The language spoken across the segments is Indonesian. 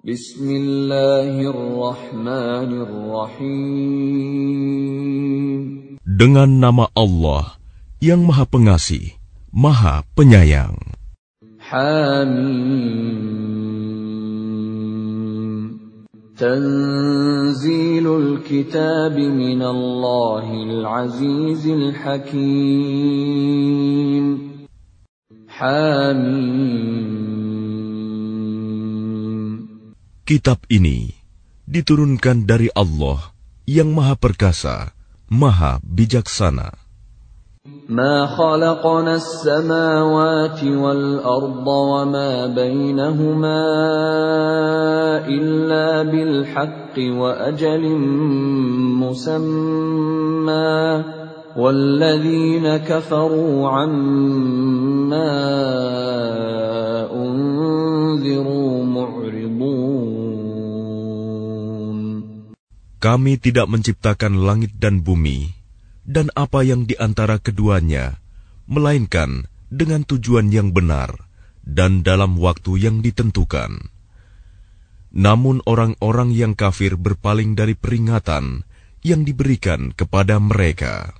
Bismillahirrahmanirrahim. Dengan nama Allah yang Maha Pengasih, Maha Penyayang. Hamim. Tanzilul kitab min Allahil Azizil Hakim. Hamim. Kitab ini diturunkan dari Allah yang Maha Perkasa, Maha Bijaksana. ما خلقنا السماوات والأرض وما بينهما إلا بالحق وأجل مسمى والذين كفروا عما Kami tidak menciptakan langit dan bumi dan apa yang di antara keduanya, melainkan dengan tujuan yang benar dan dalam waktu yang ditentukan. Namun orang-orang yang kafir berpaling dari peringatan yang diberikan kepada mereka.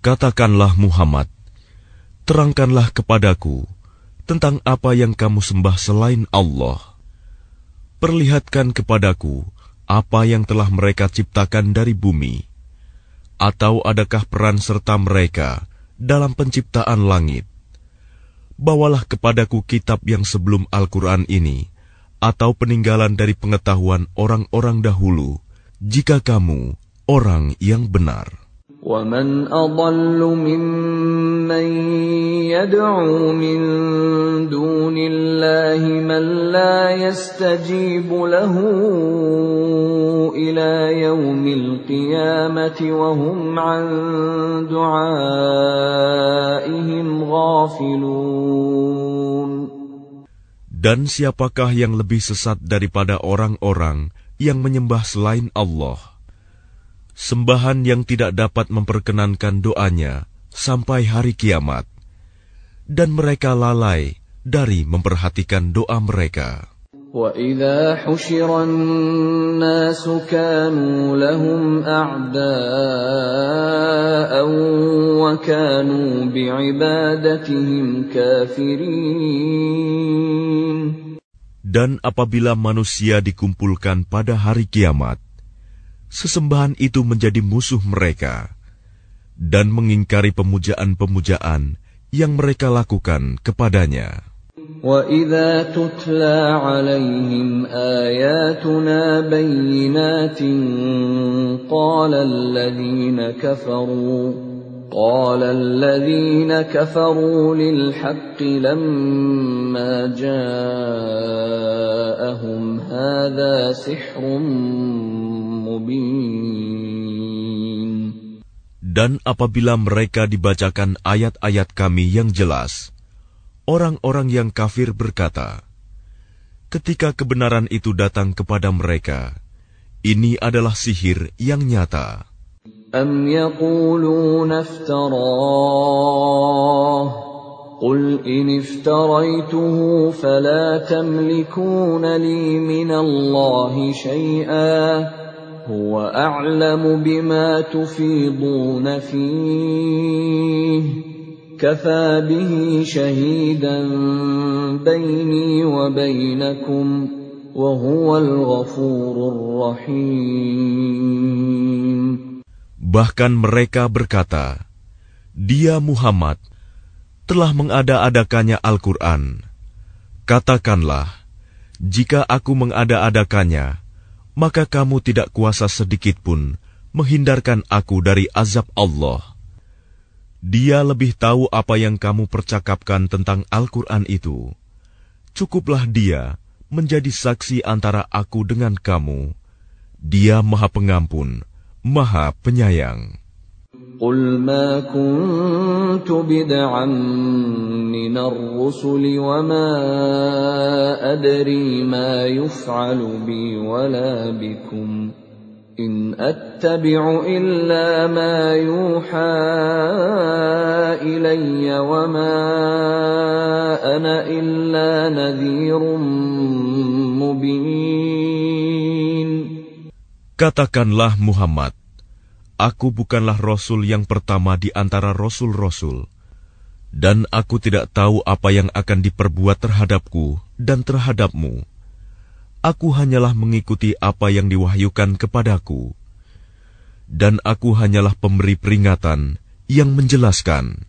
Katakanlah Muhammad, terangkanlah kepadaku tentang apa yang kamu sembah selain Allah. Perlihatkan kepadaku apa yang telah mereka ciptakan dari bumi, atau adakah peran serta mereka dalam penciptaan langit? Bawalah kepadaku kitab yang sebelum Al-Quran ini, atau peninggalan dari pengetahuan orang-orang dahulu, jika kamu orang yang benar. ومن أضل ممن يدعو من دون الله من لا يستجيب له إلى يوم القيامة وهم عن دعائهم غافلون Dan siapakah yang lebih sesat daripada orang-orang yang menyembah selain Allah? Sembahan yang tidak dapat memperkenankan doanya sampai hari kiamat, dan mereka lalai dari memperhatikan doa mereka. وإذا حشر الناس كانوا لهم أعداء وكانوا بعبادتهم كافرين Dan apabila manusia dikumpulkan pada hari kiamat, sesembahan itu menjadi musuh mereka dan mengingkari pemujaan-pemujaan yang mereka lakukan kepadanya. وَإِذَا تُتْلَى عَلَيْهِمْ آيَاتُنَا بَيِّنَاتٍ قَالَ الَّذِينَ كَفَرُوا قال الذين كفروا للحق لما جاءهم هذا سحر مبين Dan apabila mereka dibacakan ayat-ayat kami yang jelas, orang-orang yang kafir berkata, ketika kebenaran itu datang kepada mereka, ini adalah sihir yang nyata. أم يقولون افتراه قل إن افتريته فلا تملكون لي من الله شيئا هو أعلم بما تفيضون فيه كفى به شهيدا بيني وبينكم وهو الغفور الرحيم Bahkan mereka berkata, Dia Muhammad telah mengada-adakannya Al-Quran. Katakanlah, jika aku mengada-adakannya, maka kamu tidak kuasa sedikit pun menghindarkan aku dari azab Allah. Dia lebih tahu apa yang kamu percakapkan tentang Al-Quran itu. Cukuplah dia menjadi saksi antara aku dengan kamu. Dia Maha Pengampun, Maha Penyayang. قل ما كنت بدعا من الرسل وما أدري ما يفعل بي ولا بكم إن أتبع إلا ما يوحى إلي وما أنا إلا نذير مبين Katakanlah Muhammad, Aku bukanlah Rasul yang pertama di antara Rasul-Rasul, dan aku tidak tahu apa yang akan diperbuat terhadapku dan terhadapmu aku hanyalah mengikuti apa yang diwahyukan kepadaku, dan aku hanyalah pemberi peringatan yang menjelaskan.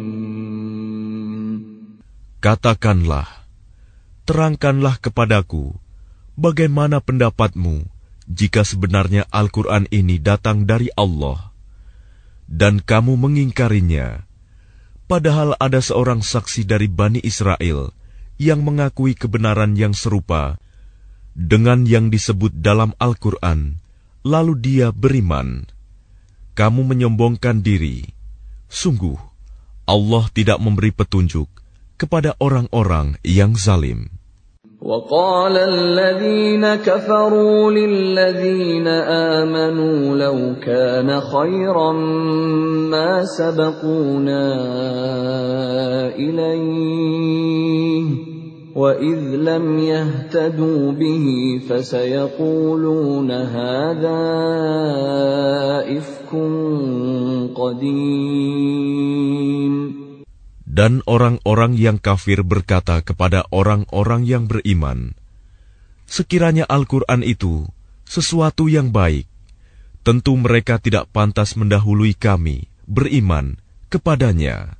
Katakanlah, terangkanlah kepadaku, bagaimana pendapatmu jika sebenarnya Al-Quran ini datang dari Allah, dan kamu mengingkarinya, padahal ada seorang saksi dari Bani Israel yang mengakui kebenaran yang serupa dengan yang disebut dalam Al-Quran, lalu dia beriman. Kamu menyombongkan diri. Sungguh, Allah tidak memberi petunjuk kepada orang-orang yang zalim. وقال الذين كفروا للذين آمنوا لو كان خيرا ما سبقونا إليه وإذ لم يهتدوا به فسيقولون هذا إفك قديم dan orang-orang yang kafir berkata kepada orang-orang yang beriman, "Sekiranya Al-Quran itu sesuatu yang baik, tentu mereka tidak pantas mendahului kami beriman kepadanya.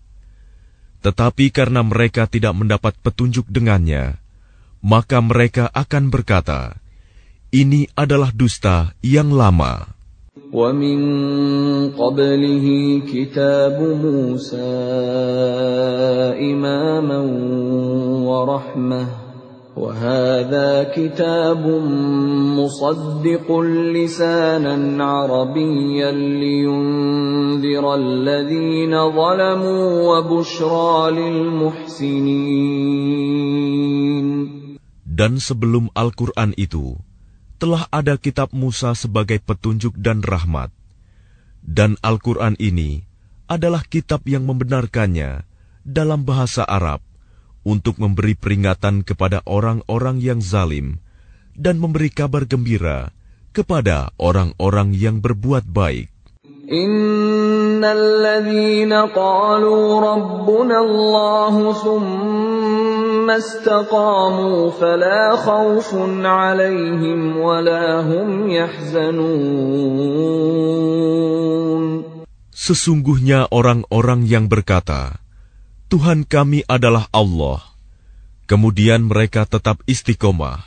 Tetapi karena mereka tidak mendapat petunjuk dengannya, maka mereka akan berkata, 'Ini adalah dusta yang lama.'" ومن قبله كتاب موسى إماما ورحمة. وهذا كتاب مصدق لسانا عربيا لينذر الذين ظلموا وبشرى للمحسنين. Dan sebelum Al-Quran itu, telah ada kitab Musa sebagai petunjuk dan rahmat. Dan Al-Quran ini adalah kitab yang membenarkannya dalam bahasa Arab untuk memberi peringatan kepada orang-orang yang zalim dan memberi kabar gembira kepada orang-orang yang berbuat baik. Innalladzina qalu rabbuna Allah Sesungguhnya orang-orang yang berkata, Tuhan kami adalah Allah. Kemudian mereka tetap istiqomah.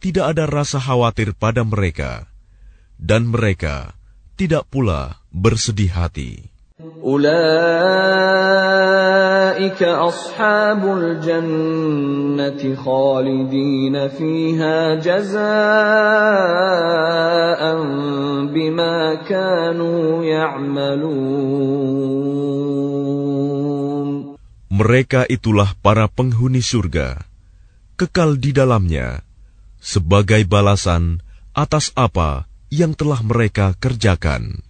Tidak ada rasa khawatir pada mereka. Dan mereka tidak pula bersedih hati. Mereka itulah para penghuni surga, kekal di dalamnya, sebagai balasan atas apa yang telah mereka kerjakan.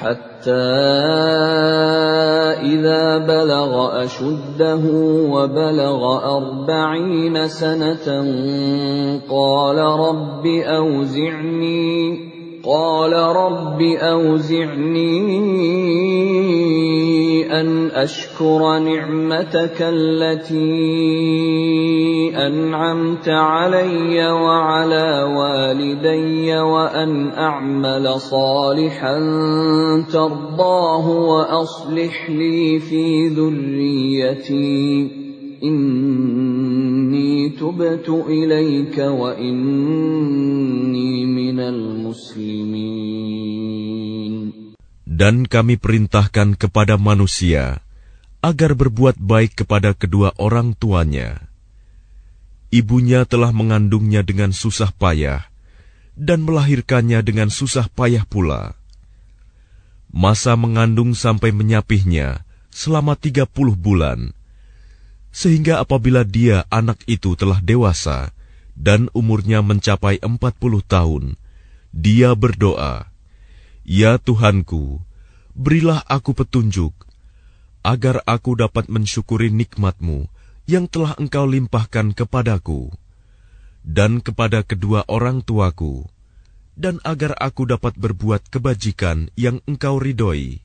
حتى إذا بلغ أشده وبلغ أربعين سنة قال رب أوزعني قال رب أوزعني أن أشكر نعمتك التي أنعمت علي وعلى والدي وأن أعمل صالحا ترضاه وأصلح لي في ذريتي. inni wa inni minal. Dan kami perintahkan kepada manusia agar berbuat baik kepada kedua orang tuanya. Ibunya telah mengandungnya dengan susah payah dan melahirkannya dengan susah payah pula. Masa mengandung sampai menyapihnya selama tiga puluh bulan sehingga apabila dia anak itu telah dewasa dan umurnya mencapai empat puluh tahun, dia berdoa, Ya Tuhanku, berilah aku petunjuk, agar aku dapat mensyukuri nikmatmu yang telah engkau limpahkan kepadaku, dan kepada kedua orang tuaku, dan agar aku dapat berbuat kebajikan yang engkau ridhoi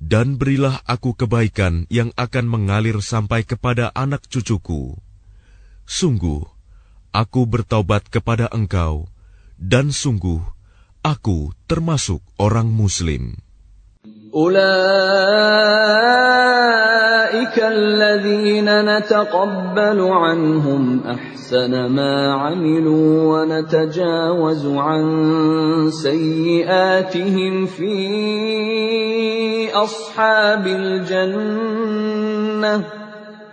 Dan berilah aku kebaikan yang akan mengalir sampai kepada anak cucuku. Sungguh, aku bertaubat kepada engkau, dan sungguh, aku termasuk orang muslim. أولئك الذين نتقبل عنهم أحسن ما عملوا ونتجاوز عن سيئاتهم في أصحاب الجنة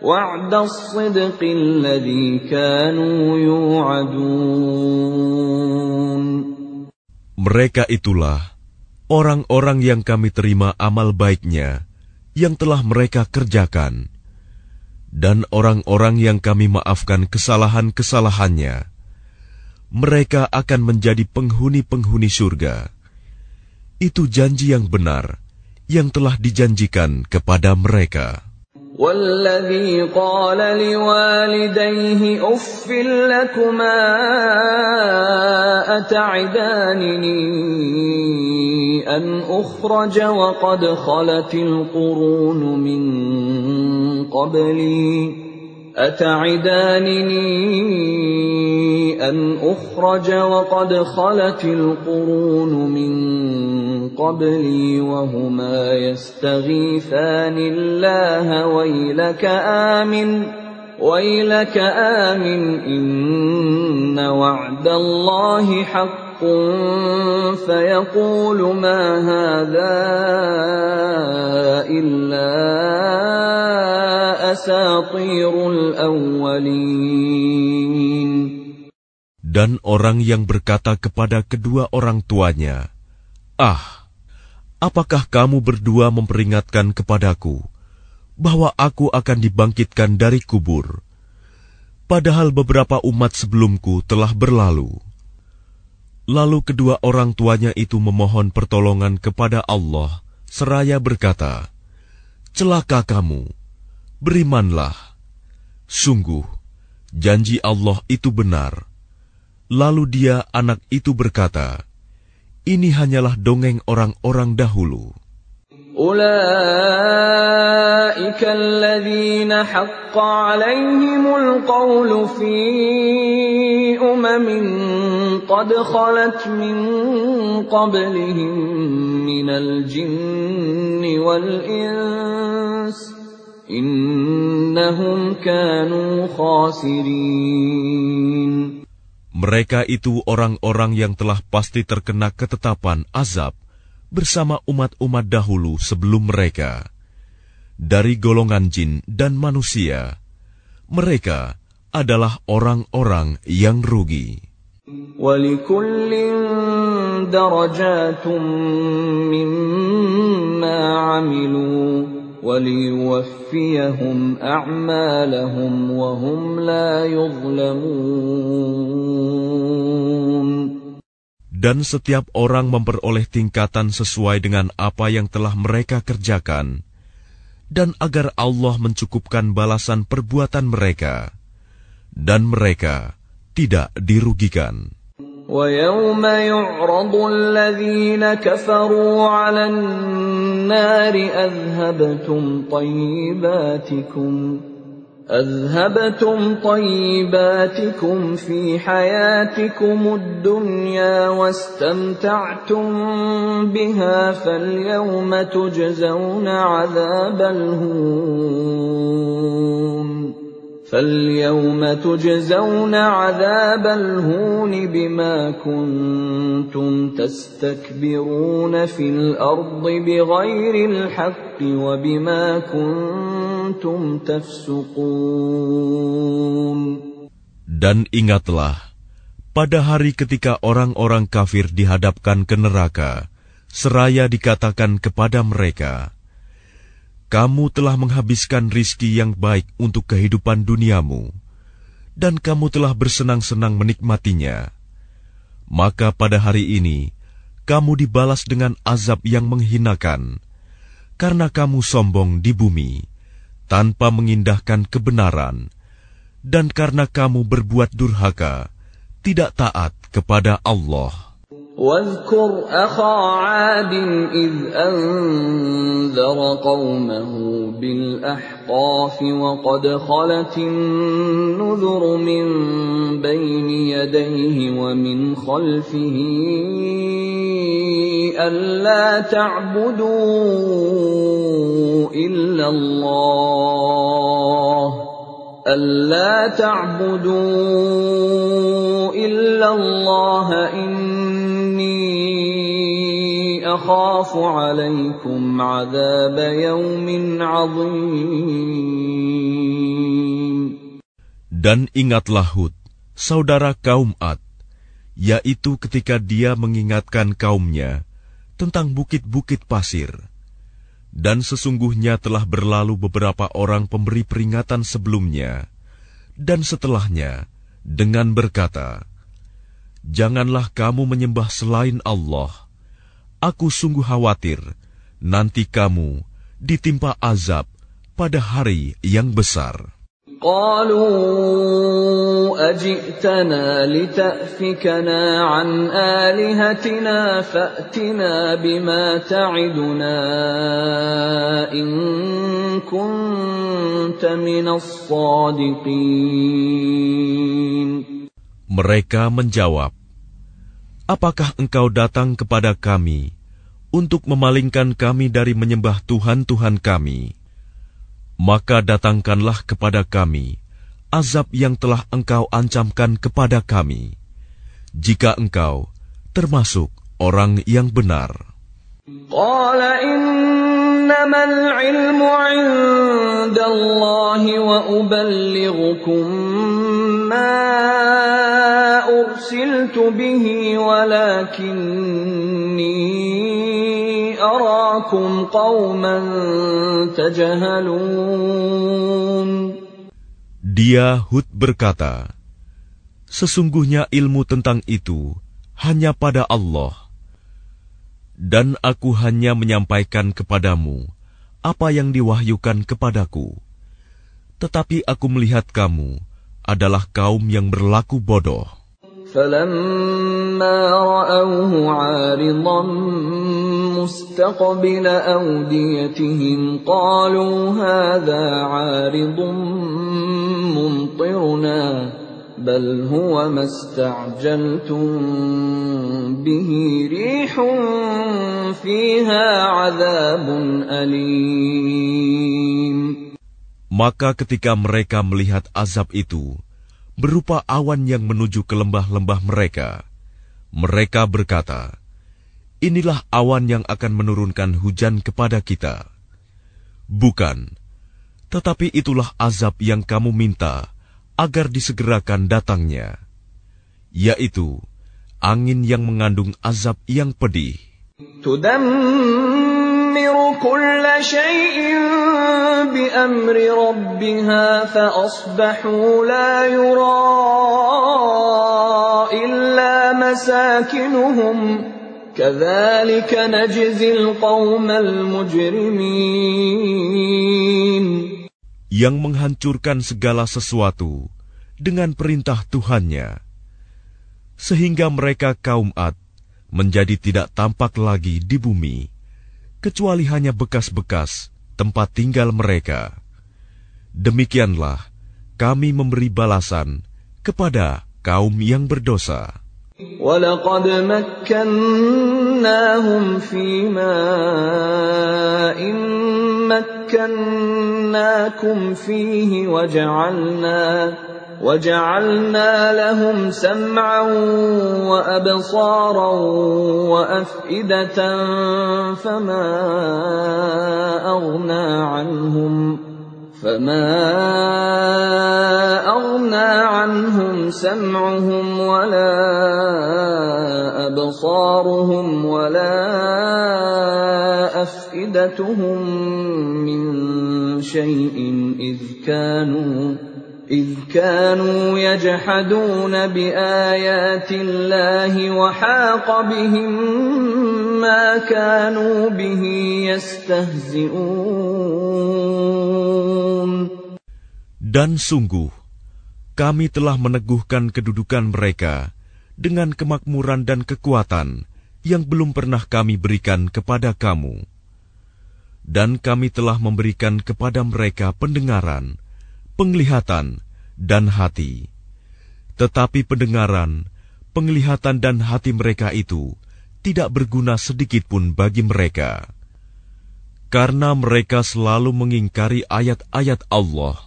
وعد الصدق الذي كانوا يوعدون Mereka itulah orang-orang yang kami terima amal baiknya yang telah mereka kerjakan, dan orang-orang yang kami maafkan kesalahan-kesalahannya, mereka akan menjadi penghuni-penghuni surga. Itu janji yang benar yang telah dijanjikan kepada mereka. والذي قال لوالديه اف لكما اتعدانني ان اخرج وقد خلت القرون من قبلي أتعدانني أن أخرج وقد خلت القرون من قبلي وهما يستغيثان الله ويلك آمن ويلك آمن إن وعد الله حق. Dan orang yang berkata kepada kedua orang tuanya, Ah, apakah kamu berdua memperingatkan kepadaku bahwa aku akan dibangkitkan dari kubur? Padahal beberapa umat sebelumku telah berlalu. Lalu kedua orang tuanya itu memohon pertolongan kepada Allah, seraya berkata, Celaka kamu, berimanlah. Sungguh, janji Allah itu benar. Lalu dia anak itu berkata, Ini hanyalah dongeng orang-orang dahulu. أولئك الذين حق عليهم القول في أمم قد خلت من قبلهم من الجن والإنس إنهم كانوا خاسرين Mereka itu orang-orang yang telah pasti terkena ketetapan azab bersama umat-umat dahulu sebelum mereka. Dari golongan jin dan manusia, mereka adalah orang-orang yang rugi Dan setiap orang memperoleh tingkatan sesuai dengan apa yang telah mereka kerjakan, dan agar Allah mencukupkan balasan perbuatan mereka, dan mereka tidak dirugikan. ويوم يعرض الذين كفروا على النار أذهبتم طيباتكم أذهبتم طيباتكم في حياتكم الدنيا واستمتعتم بها فاليوم تجزون عذاب الهون فاليوم تجزون عذاب الهون بما كنتم تستكبرون في الأرض بغير الحق وبما كنتم Dan ingatlah, pada hari ketika orang-orang kafir dihadapkan ke neraka, seraya dikatakan kepada mereka, Kamu telah menghabiskan rizki yang baik untuk kehidupan duniamu, dan kamu telah bersenang-senang menikmatinya. Maka pada hari ini, kamu dibalas dengan azab yang menghinakan, karena kamu sombong di bumi tanpa mengindahkan kebenaran, dan karena kamu berbuat durhaka, tidak taat kepada Allah. واذكر أخا عاد إذ أنذر قومه بالأحقاف وقد خلت النذر من بين يديه ومن خلفه ألا تعبدوا ta'budu illallah inni عليكم عذاب يوم عظيم. Dan ingatlah Hud saudara kaum Ad yaitu ketika dia mengingatkan kaumnya tentang bukit-bukit pasir dan sesungguhnya telah berlalu beberapa orang pemberi peringatan sebelumnya dan setelahnya dengan berkata, Janganlah kamu menyembah selain Allah. Aku sungguh khawatir nanti kamu ditimpa azab pada hari yang besar. قالوا أجئتنا لتأفكنا عن آلهتنا فأتنا بما تعدنا إن كنت من الصادقين Mereka menjawab, Apakah engkau datang kepada kami untuk memalingkan kami dari menyembah Tuhan-Tuhan kami? maka datangkanlah kepada kami azab yang telah engkau ancamkan kepada kami, jika engkau termasuk orang yang benar. Qala innamal ilmu inda Allahi wa uballighukum ma ursiltu bihi walakinni أراكم قوما تجهلون Dia Hud berkata, Sesungguhnya ilmu tentang itu hanya pada Allah. Dan aku hanya menyampaikan kepadamu apa yang diwahyukan kepadaku. Tetapi aku melihat kamu adalah kaum yang berlaku bodoh. فلما رأوه عارضا مستقبل أوديتهم قالوا هذا عارض ممطرنا بل هو ما استعجلتم به ريح فيها عذاب أليم. Maka ketika mereka melihat azab itu, berupa awan yang menuju ke lembah-lembah mereka. Mereka berkata, "Inilah awan yang akan menurunkan hujan kepada kita." Bukan, tetapi itulah azab yang kamu minta agar disegerakan datangnya, yaitu angin yang mengandung azab yang pedih. Tudammiru كل شيء بأمر ربها فأصبحوا لا يرى إلا مساكنهم كذلك نجزي القوم المجرمين yang menghancurkan segala sesuatu dengan perintah Tuhannya, sehingga mereka kaum Ad menjadi tidak tampak lagi di bumi, kecuali hanya bekas-bekas tempat tinggal mereka. Demikianlah kami memberi balasan kepada kaum yang berdosa. ولقد مكناهم في ماء مكناكم فيه وجعلنا وجعلنا لهم سمعا وأبصارا وأفئدة فما أغنى عنهم فما أغنى عنهم سمعهم ولا أبصارهم ولا أفئدتهم من شيء إذ كانوا إذ كانوا يجحدون بآيات الله وحاق بهم ما كانوا به يستهزئون Dan sungguh, kami telah meneguhkan kedudukan mereka dengan kemakmuran dan kekuatan yang belum pernah kami berikan kepada kamu. Dan kami telah memberikan kepada mereka pendengaran, penglihatan, dan hati. Tetapi pendengaran, penglihatan dan hati mereka itu tidak berguna sedikit pun bagi mereka. Karena mereka selalu mengingkari ayat-ayat Allah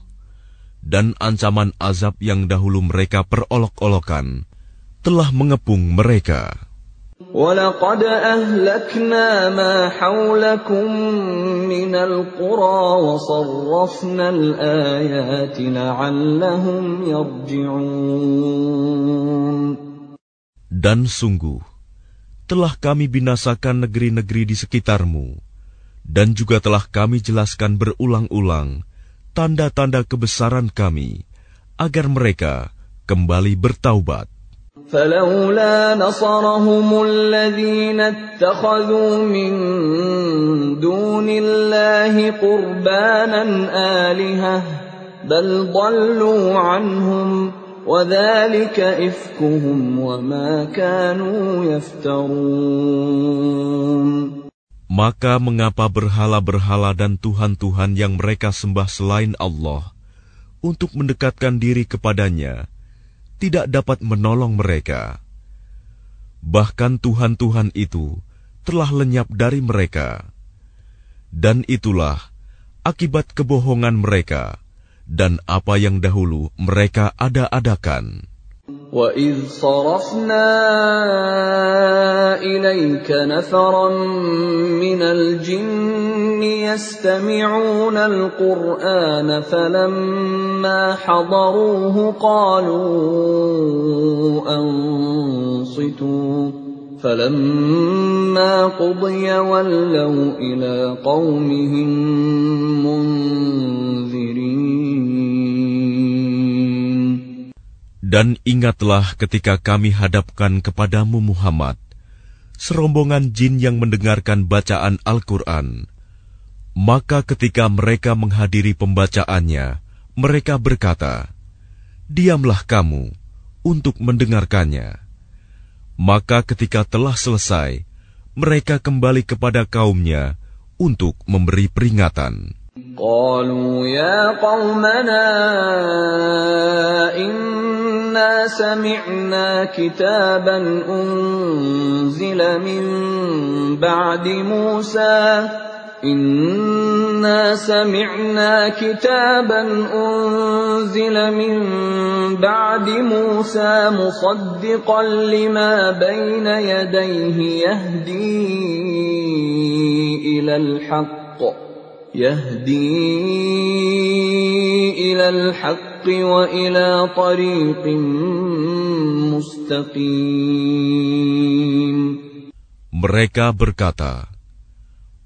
dan ancaman azab yang dahulu mereka perolok-olokan telah mengepung mereka. ولقد أهلكنا ما حولكم من القرى وصرفنا الآيات لعلهم يرجعون Dan sungguh, telah kami binasakan negeri-negeri di sekitarmu, dan juga telah kami jelaskan berulang-ulang tanda-tanda kebesaran kami, agar mereka kembali bertaubat. فلولا نصرهم الذين اتخذوا من دون الله قربانا آلهة بل ضلوا عنهم وذلك إفكهم وما كانوا يفترون Maka mengapa berhala-berhala dan tuhan-tuhan yang mereka sembah selain Allah untuk mendekatkan diri kepadanya tidak dapat menolong mereka? Bahkan tuhan-tuhan itu telah lenyap dari mereka. Dan itulah akibat kebohongan mereka dan apa yang dahulu mereka ada-adakan. وَإِذْ صَرَفْنَا إِلَيْكَ نَفَرًا مِنَ الْجِنِّ يَسْتَمِعُونَ الْقُرْآنَ فَلَمَّا حَضَرُوهُ قَالُوا أَنصِتُوا فَلَمَّا قُضِيَ وَلَّوْا إِلَى قَوْمِهِم مُنذِرِينَ Dan ingatlah ketika kami hadapkan kepadamu Muhammad, serombongan jin yang mendengarkan bacaan Al-Quran. Maka ketika mereka menghadiri pembacaannya, mereka berkata, Diamlah kamu untuk mendengarkannya. Maka ketika telah selesai, mereka kembali kepada kaumnya untuk memberi peringatan. قالوا يا قومنا إنا سمعنا كتابا أنزل من بعد موسى إنا سمعنا كتابا أنزل من بعد موسى مصدقا لما بين يديه يهدي إلى الحق يهدي إلى الحق وإلى طريق مستقيم. Mereka berkata,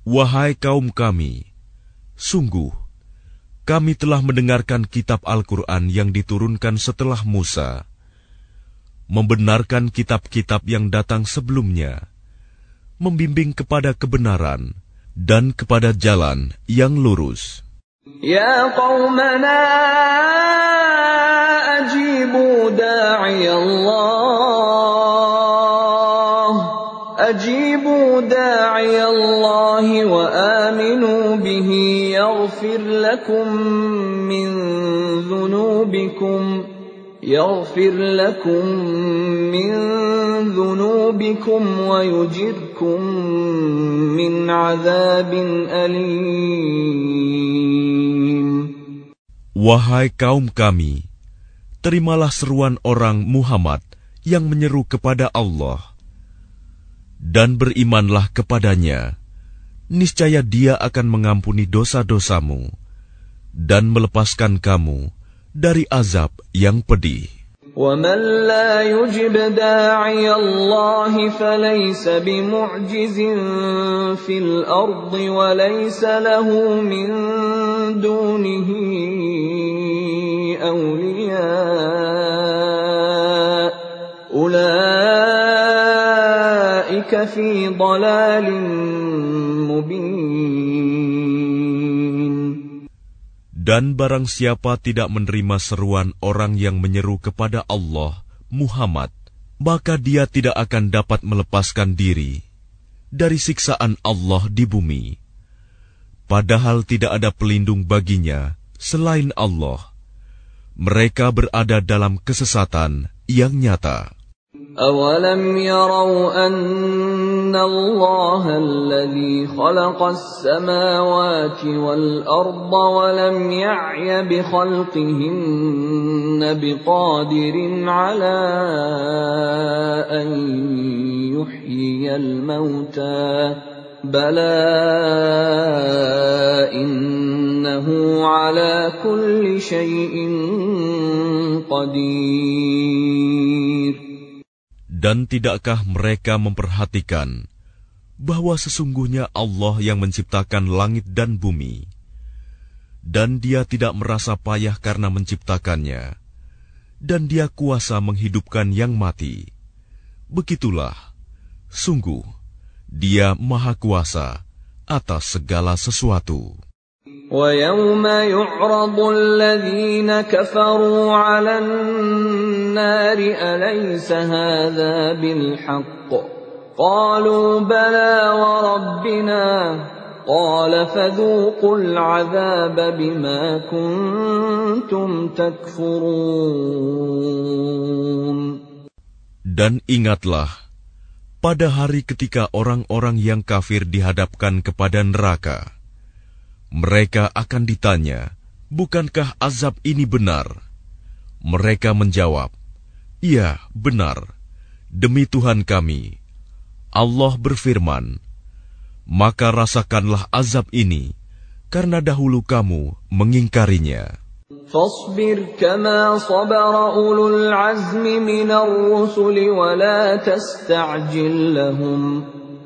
Wahai kaum kami, sungguh kami telah mendengarkan kitab Al-Quran yang diturunkan setelah Musa, membenarkan kitab-kitab yang datang sebelumnya, membimbing kepada kebenaran dan kepada jalan yang lurus. Ya qawmana ajibu da'i Allah ajibu da'i Allah wa aminu bihi yaghfir lakum min dhunubikum يغفر لكم من ذنوبكم ويجركم من عذاب أليم Wahai kaum kami, terimalah seruan orang Muhammad yang menyeru kepada Allah dan berimanlah kepadanya. Niscaya dia akan mengampuni dosa-dosamu dan melepaskan kamu dari azab yang pedih. ومن لا يجب داعي الله فليس بمعجز في الأرض وليس له من دونه Dan barang siapa tidak menerima seruan orang yang menyeru kepada Allah, Muhammad, maka dia tidak akan dapat melepaskan diri dari siksaan Allah di bumi. Padahal tidak ada pelindung baginya selain Allah. Mereka berada dalam kesesatan yang nyata. أولم يروا أن الله الذي خلق السماوات والأرض ولم يعي بخلقهن بقادر على أن يحيي الموتى بلى إنه على كل شيء قدير Dan tidakkah mereka memperhatikan bahwa sesungguhnya Allah yang menciptakan langit dan bumi, dan Dia tidak merasa payah karena menciptakannya, dan Dia kuasa menghidupkan yang mati? Begitulah, sungguh Dia Maha Kuasa atas segala sesuatu. ويوم يعرض الذين كفروا على النار أليس هذا بالحق قالوا بلى وربنا قال فذوقوا العذاب بما كنتم تكفرون Dan ingatlah, pada hari ketika orang-orang yang kafir dihadapkan kepada neraka, mereka akan ditanya, "Bukankah azab ini benar?" Mereka menjawab, "Iya, benar. Demi Tuhan kami." Allah berfirman, "Maka rasakanlah azab ini karena dahulu kamu mengingkarinya." فاصبر كما صبر أولو العزم من الرسل ولا تستعجل لهم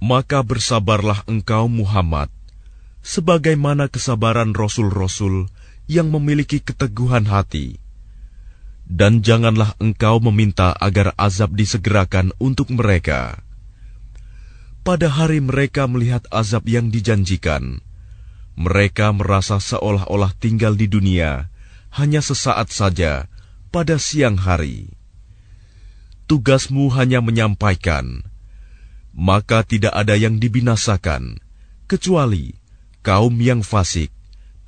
Maka bersabarlah engkau Muhammad, sebagaimana kesabaran rasul-rasul yang memiliki keteguhan hati. Dan janganlah engkau meminta agar azab disegerakan untuk mereka. Pada hari mereka melihat azab yang dijanjikan, mereka merasa seolah-olah tinggal di dunia hanya sesaat saja pada siang hari. Tugasmu hanya menyampaikan, maka tidak ada yang dibinasakan kecuali kaum yang fasik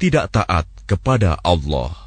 tidak taat kepada Allah.